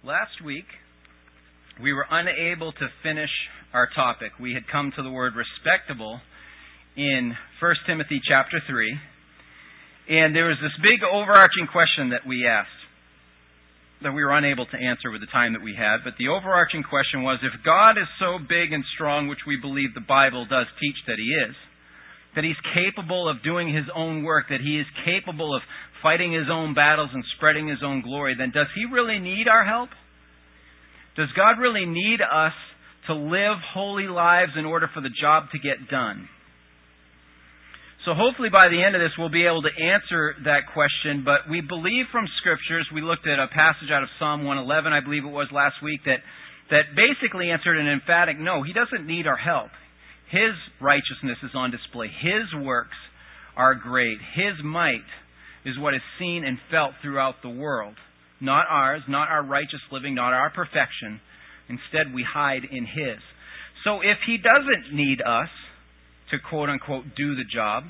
Last week, we were unable to finish our topic. We had come to the word respectable in 1 Timothy chapter 3, and there was this big overarching question that we asked that we were unable to answer with the time that we had, but the overarching question was if God is so big and strong, which we believe the Bible does teach that He is, that He's capable of doing His own work, that He is capable of fighting his own battles and spreading his own glory, then does he really need our help? Does God really need us to live holy lives in order for the job to get done? So hopefully by the end of this we'll be able to answer that question, but we believe from scriptures, we looked at a passage out of Psalm 111, I believe it was last week, that, that basically answered an emphatic no. He doesn't need our help. His righteousness is on display. His works are great. His might is what is seen and felt throughout the world. Not ours, not our righteous living, not our perfection. Instead, we hide in His. So if He doesn't need us to quote unquote do the job,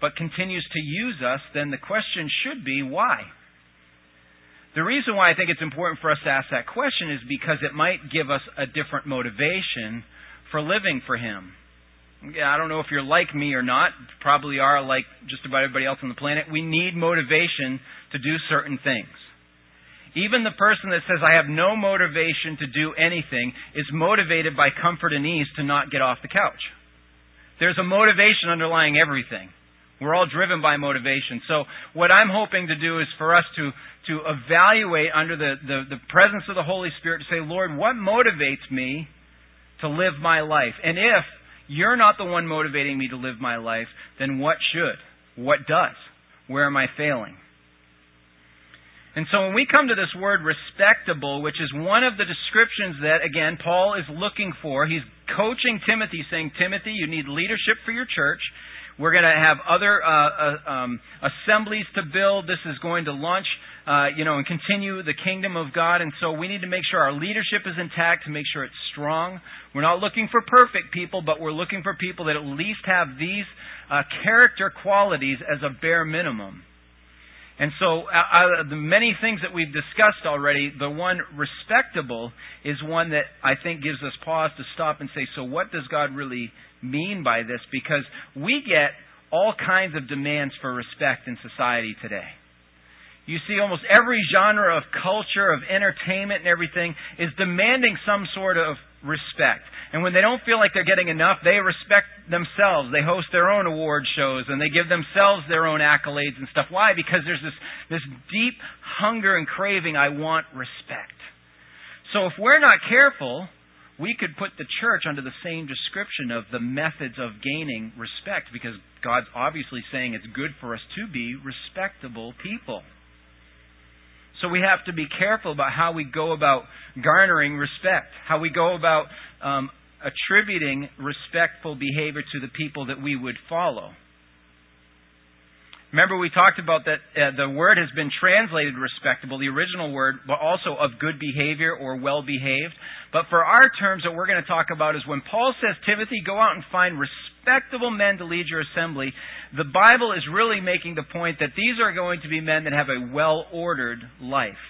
but continues to use us, then the question should be why? The reason why I think it's important for us to ask that question is because it might give us a different motivation for living for Him. I don't know if you're like me or not. Probably are like just about everybody else on the planet. We need motivation to do certain things. Even the person that says, I have no motivation to do anything, is motivated by comfort and ease to not get off the couch. There's a motivation underlying everything. We're all driven by motivation. So what I'm hoping to do is for us to, to evaluate under the, the, the presence of the Holy Spirit to say, Lord, what motivates me to live my life? And if you're not the one motivating me to live my life, then what should? What does? Where am I failing? And so when we come to this word respectable, which is one of the descriptions that, again, Paul is looking for, he's coaching Timothy, saying, Timothy, you need leadership for your church. We're going to have other uh, uh, um, assemblies to build. This is going to launch, uh, you know, and continue the kingdom of God. And so we need to make sure our leadership is intact, to make sure it's strong. We're not looking for perfect people, but we're looking for people that at least have these uh, character qualities as a bare minimum. And so, uh, the many things that we've discussed already, the one respectable is one that I think gives us pause to stop and say, so what does God really mean by this because we get all kinds of demands for respect in society today. You see, almost every genre of culture, of entertainment, and everything is demanding some sort of respect. And when they don't feel like they're getting enough, they respect themselves. They host their own award shows and they give themselves their own accolades and stuff. Why? Because there's this, this deep hunger and craving, I want respect. So if we're not careful, we could put the church under the same description of the methods of gaining respect because God's obviously saying it's good for us to be respectable people. So we have to be careful about how we go about garnering respect, how we go about um, attributing respectful behavior to the people that we would follow. Remember, we talked about that uh, the word has been translated respectable, the original word, but also of good behavior or well behaved. But for our terms, what we're going to talk about is when Paul says, Timothy, go out and find respectable men to lead your assembly, the Bible is really making the point that these are going to be men that have a well ordered life.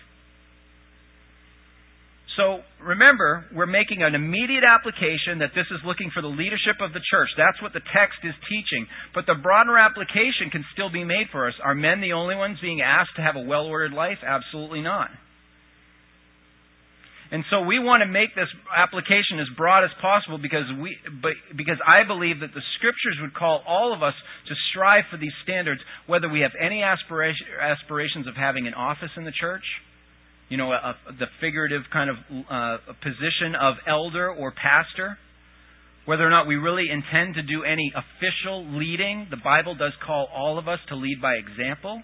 So remember, we're making an immediate application that this is looking for the leadership of the church. That's what the text is teaching. But the broader application can still be made for us. Are men the only ones being asked to have a well ordered life? Absolutely not. And so we want to make this application as broad as possible because we, but, because I believe that the scriptures would call all of us to strive for these standards, whether we have any aspirations of having an office in the church, you know, a, the figurative kind of uh, position of elder or pastor. Whether or not we really intend to do any official leading, the Bible does call all of us to lead by example.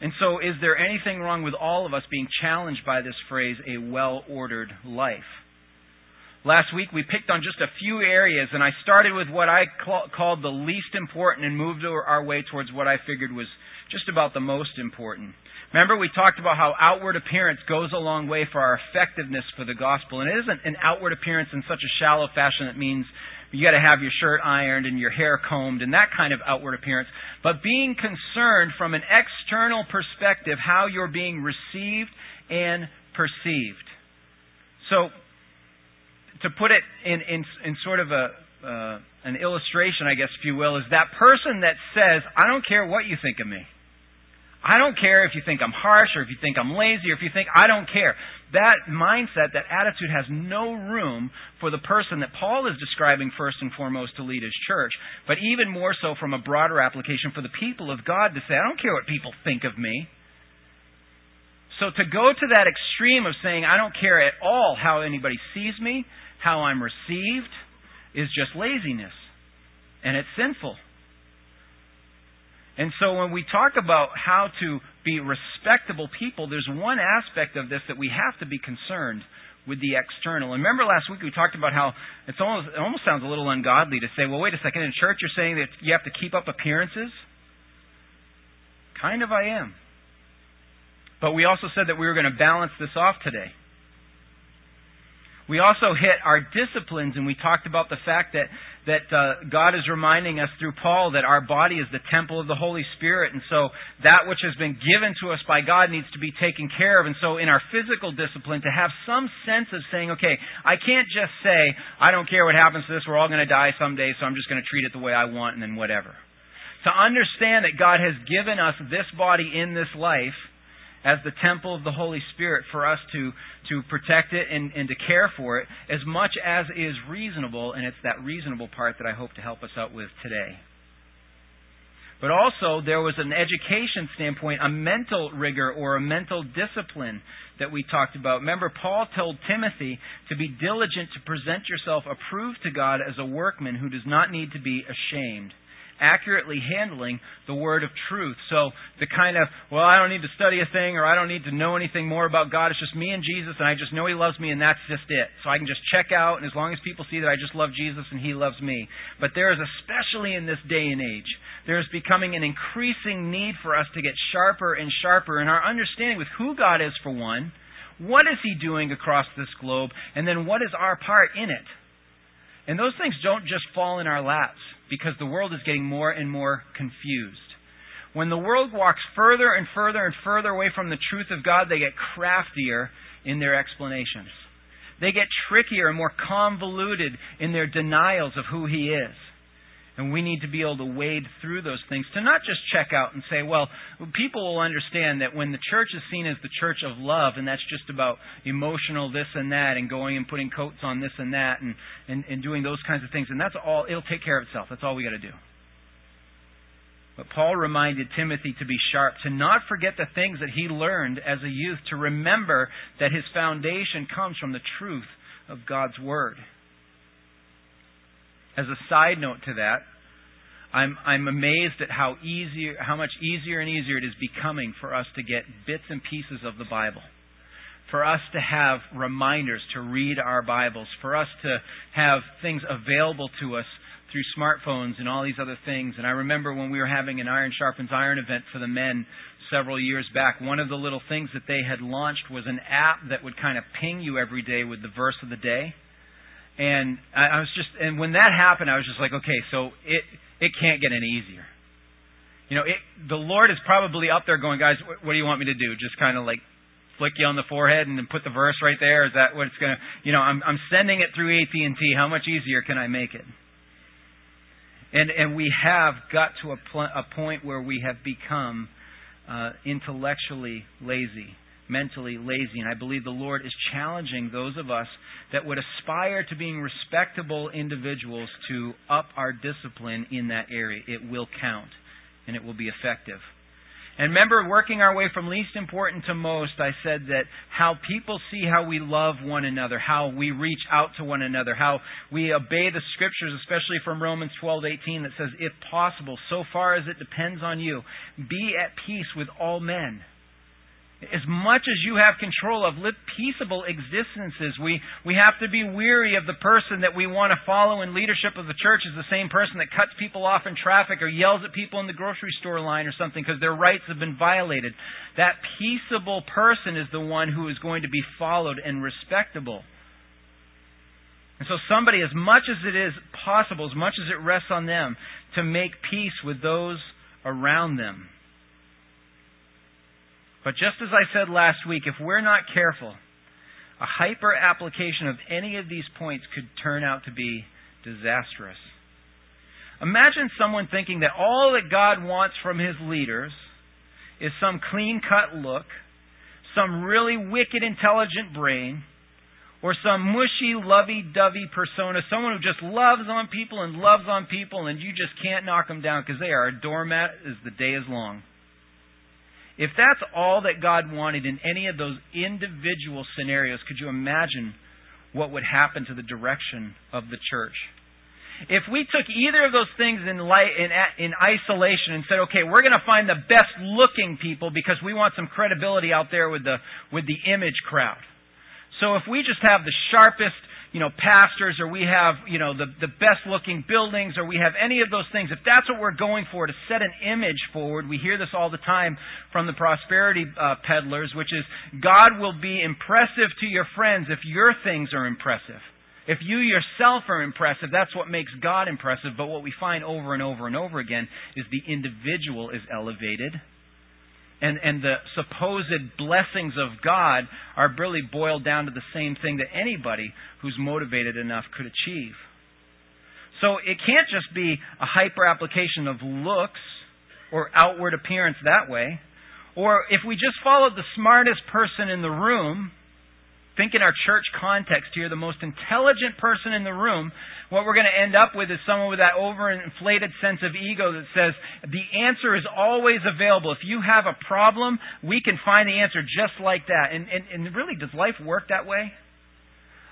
And so, is there anything wrong with all of us being challenged by this phrase, a well ordered life? Last week we picked on just a few areas, and I started with what I call, called the least important and moved our way towards what I figured was just about the most important. Remember, we talked about how outward appearance goes a long way for our effectiveness for the gospel. And it isn't an outward appearance in such a shallow fashion that means you got to have your shirt ironed and your hair combed and that kind of outward appearance. But being concerned from an external perspective how you're being received and perceived. So, to put it in, in, in sort of a, uh, an illustration, I guess, if you will, is that person that says, I don't care what you think of me. I don't care if you think I'm harsh or if you think I'm lazy or if you think I don't care. That mindset, that attitude has no room for the person that Paul is describing first and foremost to lead his church, but even more so from a broader application for the people of God to say, I don't care what people think of me. So to go to that extreme of saying, I don't care at all how anybody sees me, how I'm received, is just laziness. And it's sinful. And so when we talk about how to be respectable people, there's one aspect of this that we have to be concerned with the external. And remember last week we talked about how it's almost, it almost sounds a little ungodly to say, well, wait a second, in church you're saying that you have to keep up appearances? Kind of I am. But we also said that we were going to balance this off today. We also hit our disciplines, and we talked about the fact that that uh, God is reminding us through Paul that our body is the temple of the Holy Spirit, and so that which has been given to us by God needs to be taken care of. And so, in our physical discipline, to have some sense of saying, "Okay, I can't just say I don't care what happens to this. We're all going to die someday, so I'm just going to treat it the way I want, and then whatever." To understand that God has given us this body in this life as the temple of the Holy Spirit for us to, to protect it and, and to care for it as much as is reasonable, and it's that reasonable part that I hope to help us out with today. But also, there was an education standpoint, a mental rigor or a mental discipline that we talked about. Remember, Paul told Timothy to be diligent to present yourself approved to God as a workman who does not need to be ashamed accurately handling the word of truth. So the kind of, well, I don't need to study a thing or I don't need to know anything more about God. It's just me and Jesus and I just know He loves me and that's just it. So I can just check out and as long as people see that I just love Jesus and He loves me. But there is, especially in this day and age, there is becoming an increasing need for us to get sharper and sharper in our understanding with who God is for one, what is He doing across this globe, and then what is our part in it. And those things don't just fall in our laps because the world is getting more and more confused. When the world walks further and further and further away from the truth of God, they get craftier in their explanations. They get trickier and more convoluted in their denials of who He is. And we need to be able to wade through those things to not just check out and say, well, people will understand that when the church is seen as the church of love, and that's just about emotional this and that, and going and putting coats on this and that, and, and, and doing those kinds of things, and that's all, it'll take care of itself. That's all we got to do. But Paul reminded Timothy to be sharp, to not forget the things that he learned as a youth, to remember that his foundation comes from the truth of God's Word. As a side note to that, I'm, I'm amazed at how easier, how much easier and easier it is becoming for us to get bits and pieces of the Bible. For us to have reminders to read our Bibles, for us to have things available to us through smartphones and all these other things. And I remember when we were having an Iron Sharpens Iron event for the men several years back, one of the little things that they had launched was an app that would kind of ping you every day with the verse of the day. And I, I was just, and when that happened, I was just like, okay, so it it can't get any easier. You know, it, the Lord is probably up there going, guys, what, what do you want me to do? Just kind of like flick you on the forehead and then put the verse right there? Is that what it's to? You know, I'm I'm sending it through AT and T. How much easier can I make it? And and we have got to a, pl- a point where we have become uh, intellectually lazy mentally lazy. And I believe the Lord is challenging those of us that would aspire to being respectable individuals to up our discipline in that area. It will count and it will be effective. And remember, working our way from least important to most, I said that how people see how we love one another, how we reach out to one another, how we obey the scriptures, especially from Romans 12:18 that says, "If possible, so far as it depends on you, be at peace with all men." As much as you have control of, live peaceable existences. We, we have to be weary of the person that we want to follow in leadership of the church is the same person that cuts people off in traffic or yells at people in the grocery store line or something because their rights have been violated. That peaceable person is the one who is going to be followed and respectable. And so somebody, as much as it is possible, as much as it rests on them, to make peace with those around them. But just as I said last week, if we're not careful, a hyper application of any of these points could turn out to be disastrous. Imagine someone thinking that all that God wants from his leaders is some clean cut look, some really wicked intelligent brain, or some mushy, lovey dovey persona, someone who just loves on people and loves on people, and you just can't knock them down because they are a doormat as the day is long. If that's all that God wanted in any of those individual scenarios, could you imagine what would happen to the direction of the church? If we took either of those things in, light, in, in isolation and said, okay, we're going to find the best looking people because we want some credibility out there with the, with the image crowd. So if we just have the sharpest, you know, pastors or we have, you know, the, the best looking buildings or we have any of those things, if that's what we're going for to set an image forward, we hear this all the time from the prosperity uh, peddlers, which is God will be impressive to your friends if your things are impressive. If you yourself are impressive, that's what makes God impressive. But what we find over and over and over again is the individual is elevated and, and the supposed blessings of God are really boiled down to the same thing that anybody who's motivated enough could achieve. So it can't just be a hyper application of looks or outward appearance that way. Or if we just followed the smartest person in the room, think in our church context here, the most intelligent person in the room, what we're going to end up with is someone with that overinflated sense of ego that says, the answer is always available. If you have a problem, we can find the answer just like that. And, and, and really, does life work that way?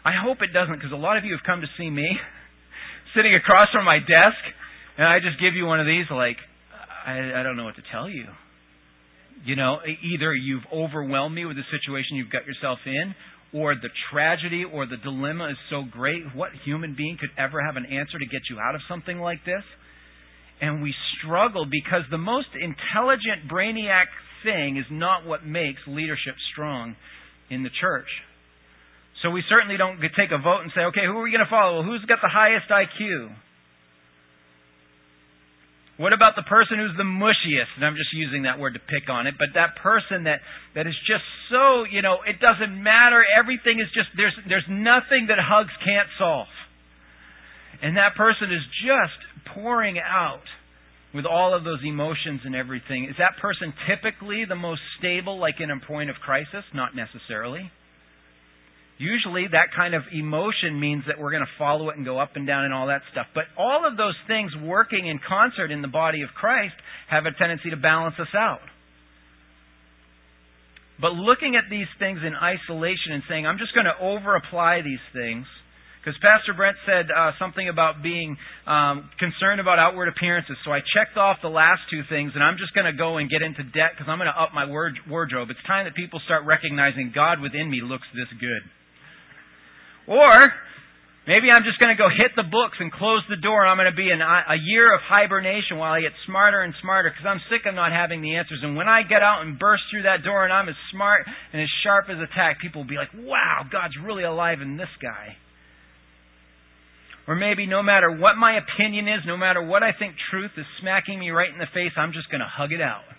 I hope it doesn't, because a lot of you have come to see me sitting across from my desk, and I just give you one of these, like, I, I don't know what to tell you. You know, either you've overwhelmed me with the situation you've got yourself in, or the tragedy or the dilemma is so great, what human being could ever have an answer to get you out of something like this? And we struggle because the most intelligent brainiac thing is not what makes leadership strong in the church. So we certainly don't take a vote and say, okay, who are we going to follow? Well, who's got the highest IQ? What about the person who's the mushiest? And I'm just using that word to pick on it, but that person that, that is just so, you know, it doesn't matter. Everything is just, there's, there's nothing that hugs can't solve. And that person is just pouring out with all of those emotions and everything. Is that person typically the most stable, like in a point of crisis? Not necessarily. Usually that kind of emotion means that we're going to follow it and go up and down and all that stuff. But all of those things working in concert in the body of Christ have a tendency to balance us out. But looking at these things in isolation and saying, I'm just going to over apply these things, because Pastor Brent said uh, something about being um, concerned about outward appearances. So I checked off the last two things, and I'm just going to go and get into debt because I'm going to up my wardrobe. It's time that people start recognizing God within me looks this good. Or maybe I'm just going to go hit the books and close the door. And I'm going to be in a year of hibernation while I get smarter and smarter because I'm sick of not having the answers. And when I get out and burst through that door and I'm as smart and as sharp as a tack, people will be like, wow, God's really alive in this guy. Or maybe no matter what my opinion is, no matter what I think truth is smacking me right in the face, I'm just going to hug it out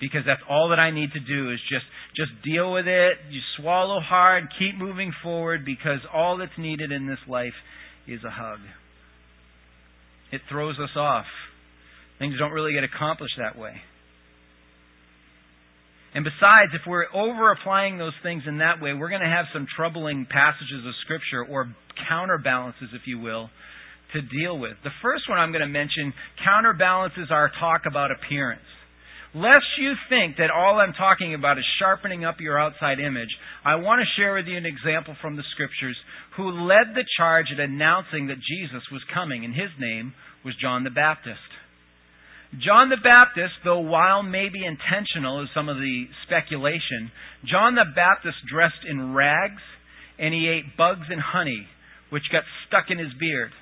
because that's all that I need to do is just just deal with it. You swallow hard, keep moving forward because all that's needed in this life is a hug. It throws us off. Things don't really get accomplished that way. And besides, if we're over applying those things in that way, we're going to have some troubling passages of Scripture or counterbalances, if you will, to deal with. The first one I'm going to mention counterbalances our talk about appearance. Lest you think that all I'm talking about is sharpening up your outside image, I want to share with you an example from the scriptures who led the charge at announcing that Jesus was coming, and his name was John the Baptist. John the Baptist, though while maybe intentional is some of the speculation, John the Baptist dressed in rags and he ate bugs and honey, which got stuck in his beard.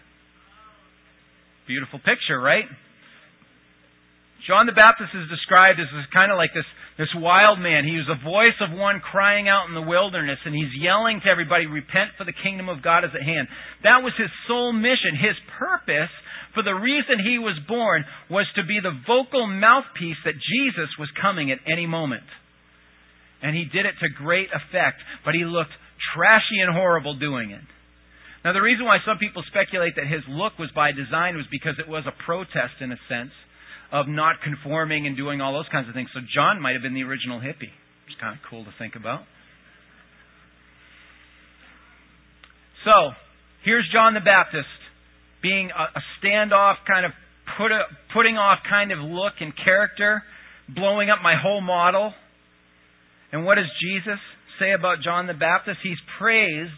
Beautiful picture, right? John the Baptist is described as kind of like this, this wild man. He was the voice of one crying out in the wilderness, and he's yelling to everybody, Repent, for the kingdom of God is at hand. That was his sole mission. His purpose for the reason he was born was to be the vocal mouthpiece that Jesus was coming at any moment. And he did it to great effect, but he looked trashy and horrible doing it. Now, the reason why some people speculate that his look was by design was because it was a protest, in a sense, of not conforming and doing all those kinds of things. So, John might have been the original hippie. It's kind of cool to think about. So, here's John the Baptist being a, a standoff kind of put a, putting off kind of look and character, blowing up my whole model. And what does Jesus say about John the Baptist? He's praised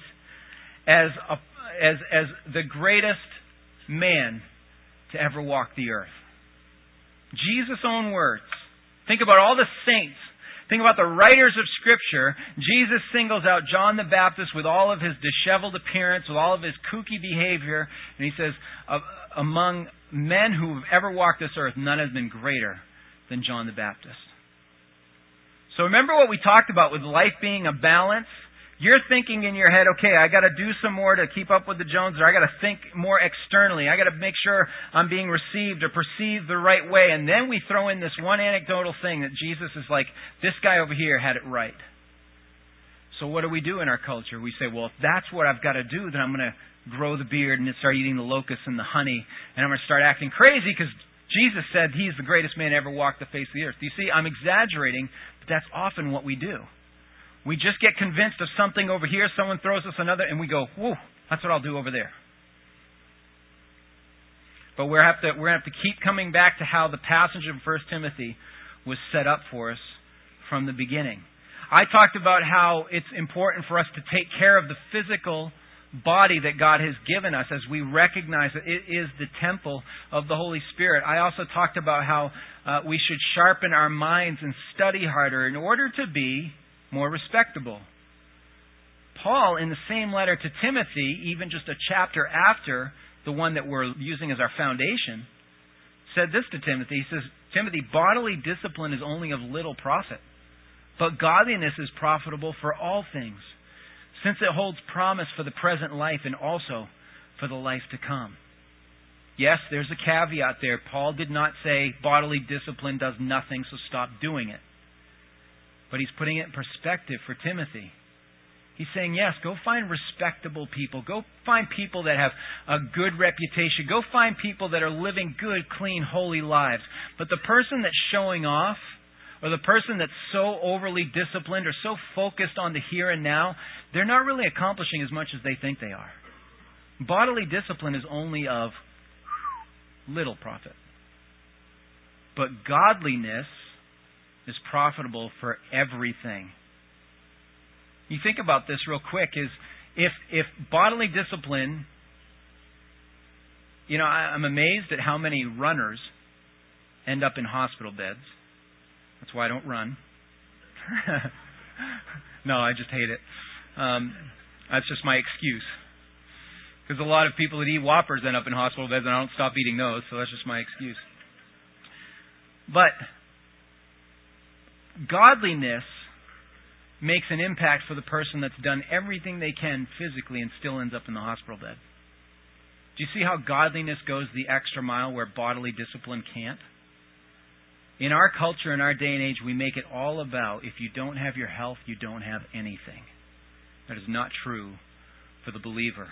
as a, as as the greatest man to ever walk the earth. Jesus' own words. Think about all the saints Think about the writers of Scripture. Jesus singles out John the Baptist with all of his disheveled appearance, with all of his kooky behavior, and he says, Among men who have ever walked this earth, none has been greater than John the Baptist. So remember what we talked about with life being a balance? You're thinking in your head, okay, I got to do some more to keep up with the Joneses, or I got to think more externally. I got to make sure I'm being received or perceived the right way. And then we throw in this one anecdotal thing that Jesus is like, this guy over here had it right. So what do we do in our culture? We say, well, if that's what I've got to do, then I'm going to grow the beard and start eating the locusts and the honey, and I'm going to start acting crazy because Jesus said he's the greatest man ever walked the face of the earth. You see? I'm exaggerating, but that's often what we do. We just get convinced of something over here, someone throws us another, and we go, whoa, that's what I'll do over there. But we have to, we're going to have to keep coming back to how the passage of 1 Timothy was set up for us from the beginning. I talked about how it's important for us to take care of the physical body that God has given us as we recognize that it is the temple of the Holy Spirit. I also talked about how uh, we should sharpen our minds and study harder in order to be more respectable. Paul, in the same letter to Timothy, even just a chapter after the one that we're using as our foundation, said this to Timothy. He says, Timothy, bodily discipline is only of little profit, but godliness is profitable for all things, since it holds promise for the present life and also for the life to come. Yes, there's a caveat there. Paul did not say bodily discipline does nothing, so stop doing it. But he's putting it in perspective for Timothy. He's saying, yes, go find respectable people. Go find people that have a good reputation. Go find people that are living good, clean, holy lives. But the person that's showing off, or the person that's so overly disciplined or so focused on the here and now, they're not really accomplishing as much as they think they are. Bodily discipline is only of little profit. But godliness is profitable for everything. You think about this real quick is if if bodily discipline you know, I, I'm amazed at how many runners end up in hospital beds. That's why I don't run. no, I just hate it. Um, that's just my excuse. Because a lot of people that eat Whoppers end up in hospital beds, and I don't stop eating those, so that's just my excuse. But godliness makes an impact for the person that's done everything they can physically and still ends up in the hospital bed. Do you see how godliness goes the extra mile where bodily discipline can't? In our culture, in our day and age, we make it all about if you don't have your health, you don't have anything. That is not true for the believer.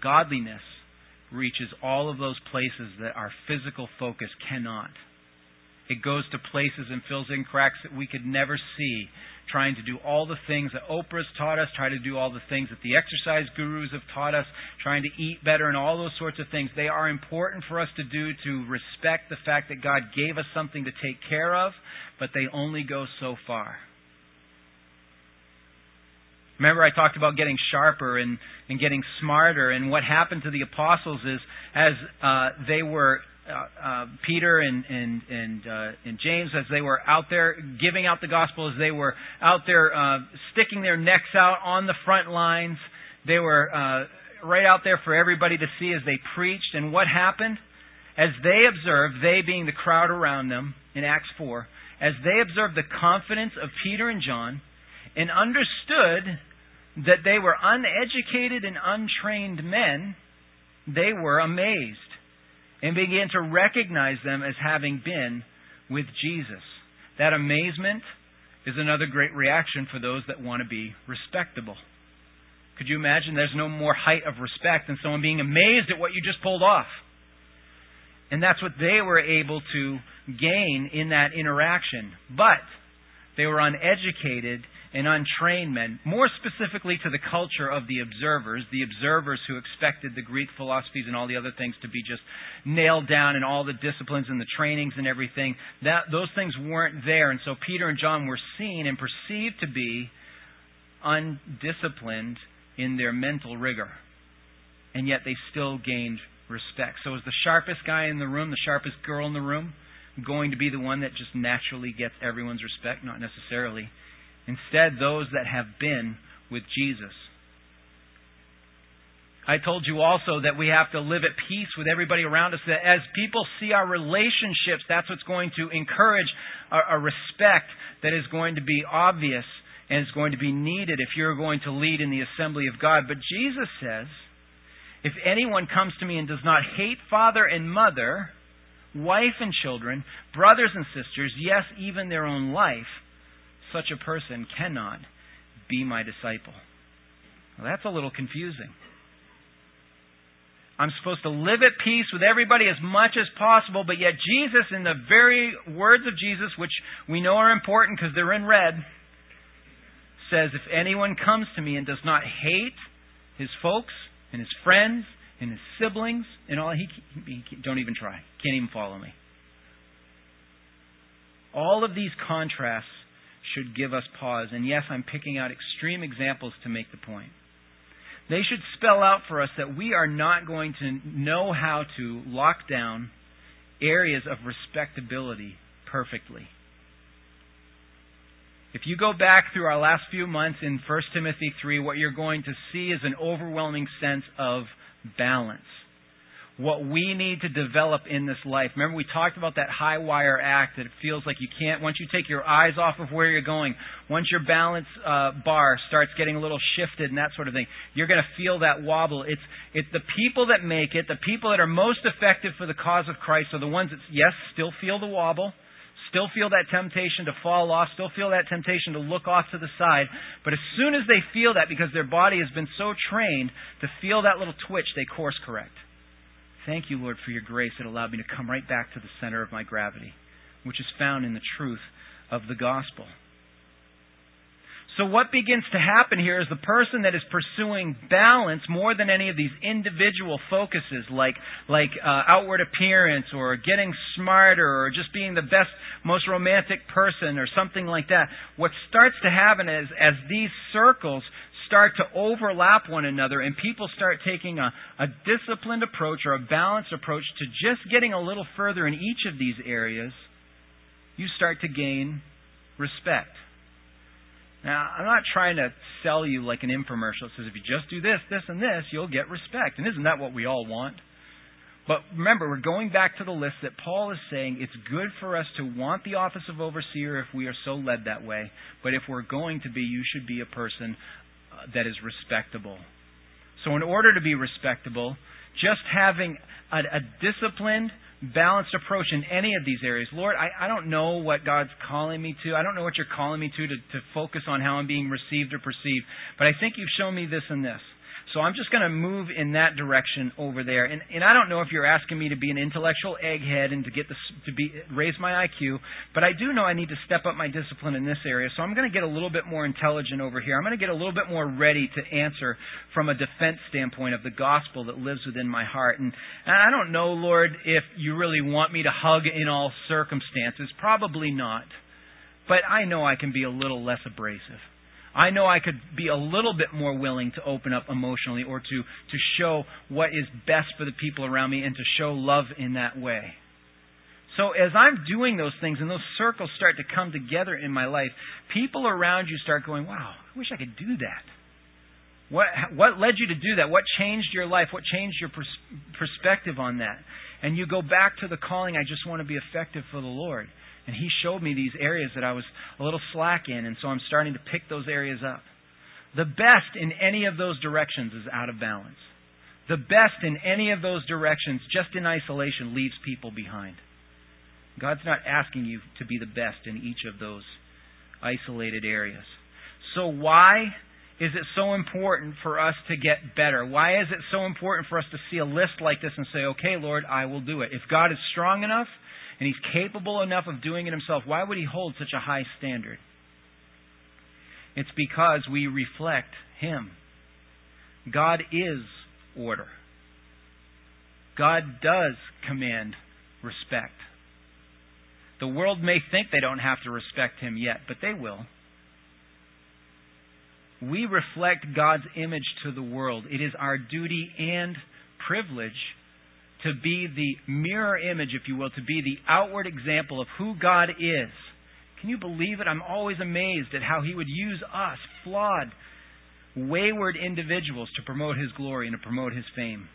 Godliness reaches all of those places that our physical focus cannot. It goes to places and fills in cracks that we could never see. Trying to do all the things that Oprah's taught us, try to do all the things that the exercise gurus have taught us, trying to eat better and all those sorts of things. They are important for us to do to respect the fact that God gave us something to take care of, but they only go so far. Remember, I talked about getting sharper and, and getting smarter, and what happened to the apostles is as uh, they were uh, uh, Peter and and and, uh, and James as they were out there giving out the gospel, as they were out there uh, sticking their necks out on the front lines. They were uh, right out there for everybody to see as they preached. And what happened? As they observed, they being the crowd around them in Acts 4, as they observed the confidence of Peter and John and understood that they were uneducated and untrained men, they were amazed and began to recognize them as having been with Jesus. That amazement is another great reaction for those that want to be respectable. Could you imagine there's no more height of respect than someone being amazed at what you just pulled off? And that's what they were able to gain in that interaction. But they were uneducated and untrained men, more specifically to the culture of the observers, the observers who expected the Greek philosophies and all the other things to be just nailed down and all the disciplines and the trainings and everything. That those things weren't there, and so Peter and John were seen and perceived to be undisciplined in their mental rigor. And yet they still gained respect. So is the sharpest guy in the room, the sharpest girl in the room, going to be the one that just naturally gets everyone's respect? Not necessarily. Instead, those that have been with Jesus. I told you also that we have to live at peace with everybody around us. That as people see our relationships, that's what's going to encourage a, a respect that is going to be obvious and is going to be needed if you're going to lead in the assembly of God. But Jesus says, if anyone comes to me and does not hate father and mother, wife and children, brothers and sisters, yes, even their own life, such a person cannot be my disciple. Well, that's a little confusing. I'm supposed to live at peace with everybody as much as possible, but yet Jesus, in the very words of Jesus, which we know are important because they're in red, says, If anyone comes to me and does not hate his folks and his friends and his siblings and all, he, he, he don't even try. Can't even follow me. All of these contrasts should give us pause. And yes, I'm picking out extreme examples to make the point. They should spell out for us that we are not going to know how to lock down areas of respectability perfectly. If you go back through our last few months in 1 Timothy 3, what you're going to see is an overwhelming sense of balance what we need to develop in this life. Remember, we talked about that high wire act that it feels like you can't, once you take your eyes off of where you're going, once your balance uh, bar starts getting a little shifted and that sort of thing, you're going to feel that wobble. It's, it's the people that make it, the people that are most effective for the cause of Christ are the ones that, yes, still feel the wobble, still feel that temptation to fall off, still feel that temptation to look off to the side. But as soon as they feel that, because their body has been so trained to feel that little twitch, they course correct. Thank you, Lord, for your grace that allowed me to come right back to the center of my gravity, which is found in the truth of the gospel. So, what begins to happen here is the person that is pursuing balance more than any of these individual focuses, like like uh, outward appearance or getting smarter or just being the best, most romantic person or something like that. What starts to happen is as these circles start to overlap one another and people start taking a, a disciplined approach or a balanced approach to just getting a little further in each of these areas, you start to gain respect. Now, I'm not trying to sell you like an infomercial that says if you just do this, this, and this, you'll get respect. And isn't that what we all want? But remember, we're going back to the list that Paul is saying it's good for us to want the office of overseer if we are so led that way. But if we're going to be, you should be a person uh, that is respectable. So, in order to be respectable, just having a, a disciplined, balanced approach in any of these areas. Lord, I, I don't know what God's calling me to. I don't know what you're calling me to, to to focus on how I'm being received or perceived. But I think you've shown me this and this. So I'm just going to move in that direction over there. And, and I don't know if you're asking me to be an intellectual egghead and to get this, to be raise my IQ, but I do know I need to step up my discipline in this area. So I'm going to get a little bit more intelligent over here. I'm going to get a little bit more ready to answer from a defense standpoint of the gospel that lives within my heart. And, and I don't know, Lord, if you really want me to hug in all circumstances. Probably not. But I know I can be a little less abrasive. I know I could be a little bit more willing to open up emotionally or to, to show what is best for the people around me and to show love in that way. So as I'm doing those things and those circles start to come together in my life, people around you start going, wow, I wish I could do that. What, what led you to do that? What changed your life? What changed your pers- perspective on that? And you go back to the calling, I just want to be effective for the Lord. And He showed me these areas that I was a little slack in, and so I'm starting to pick those areas up. The best in any of those directions is out of balance. The best in any of those directions, just in isolation, leaves people behind. God's not asking you to be the best in each of those isolated areas. So, why is it so important for us to get better? Why is it so important for us to see a list like this and say, okay, Lord, I will do it? If God is strong enough and He's capable enough of doing it Himself, why would He hold such a high standard? It's because we reflect Him. God is order. God does command respect. The world may think they don't have to respect Him yet, but they will we reflect God's image to the world. It is our duty and privilege to be the mirror image, if you will, to be the outward example of who God is. Can you believe it? I'm always amazed at how He would use us, flawed, wayward individuals, to promote His glory and to promote His fame.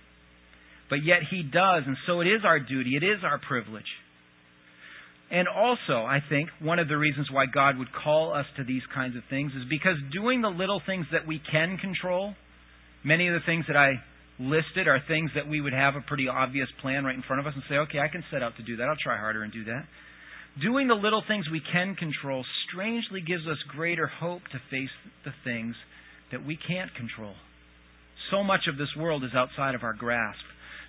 But yet He does, and so it is our duty, it is our privilege. And also, I think, one of the reasons why God would call us to these kinds of things is because doing the little things that we can control, many of the things that I listed are things that we would have a pretty obvious plan right in front of us and say, okay, I can set out to do that. I'll try harder and do that. Doing the little things we can control strangely gives us greater hope to face the things that we can't control. So much of this world is outside of our grasp.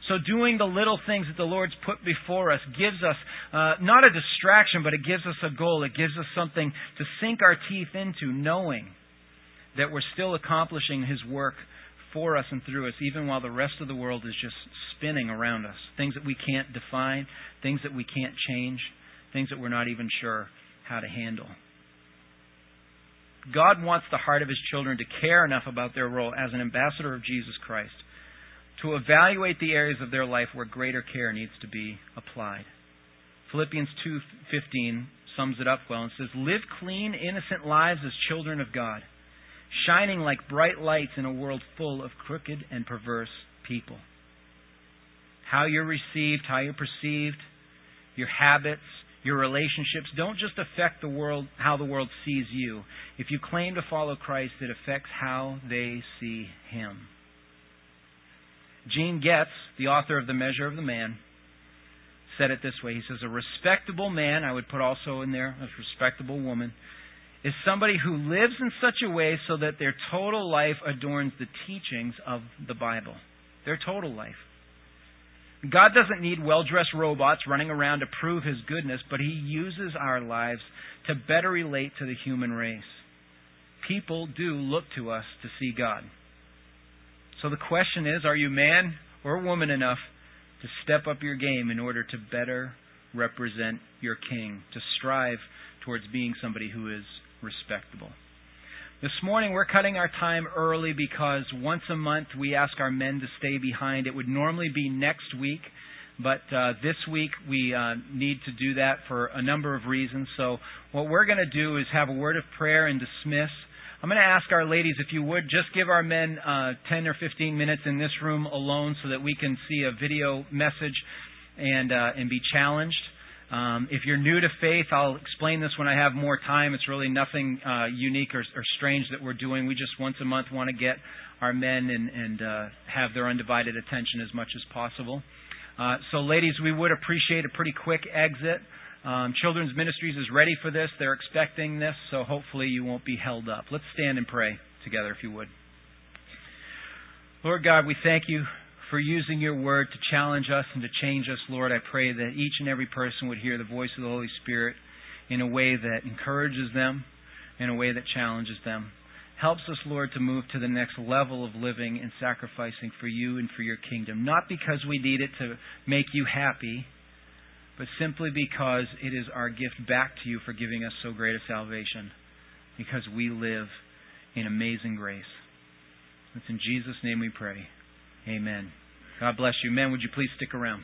So doing the little things that the Lord's put before us gives us uh, not a distraction, but it gives us a goal. It gives us something to sink our teeth into, knowing that we're still accomplishing His work for us and through us, even while the rest of the world is just spinning around us. Things that we can't define, things that we can't change, things that we're not even sure how to handle. God wants the heart of His children to care enough about their role as an ambassador of Jesus Christ to evaluate the areas of their life where greater care needs to be applied. Philippians 2:15 sums it up well and says, "Live clean, innocent lives as children of God, shining like bright lights in a world full of crooked and perverse people." How you're received, how you're perceived, your habits, your relationships don't just affect the world how the world sees you. If you claim to follow Christ, it affects how they see him. Gene Getz, the author of The Measure of the Man, said it this way. He says, A respectable man, I would put also in there, a respectable woman, is somebody who lives in such a way so that their total life adorns the teachings of the Bible. Their total life. God doesn't need well dressed robots running around to prove His goodness, but He uses our lives to better relate to the human race. People do look to us to see God. So the question is are you man or woman enough to step up your game in order to better represent your king, to strive towards being somebody who is respectable? This morning we're cutting our time early because once a month we ask our men to stay behind. It would normally be next week, but uh, this week we uh, need to do that for a number of reasons. So what we're going to do is have a word of prayer and dismiss. I'm going to ask our ladies if you would just give our men uh, 10 or 15 minutes in this room alone so that we can see a video message and uh, and be challenged. Um, if you're new to faith, I'll explain this when I have more time. It's really nothing uh, unique or, or strange that we're doing. We just once a month want to get our men and, and uh, have their undivided attention as much as possible. Uh, so, ladies, we would appreciate a pretty quick exit. Um, Children's Ministries is ready for this. They're expecting this, so hopefully you won't be held up. Let's stand and pray together, if you would. Lord God, we thank you for using your word to challenge us and to change us, Lord. I pray that each and every person would hear the voice of the Holy Spirit in a way that encourages them, in a way that challenges them. Helps us, Lord, to move to the next level of living and sacrificing for you and for your kingdom. Not because we need it to make you happy, but simply because it is our gift back to you for giving us so great a salvation, because we live in amazing grace. It's in Jesus' name we pray. Amen. God bless you. Men, would you please stick around?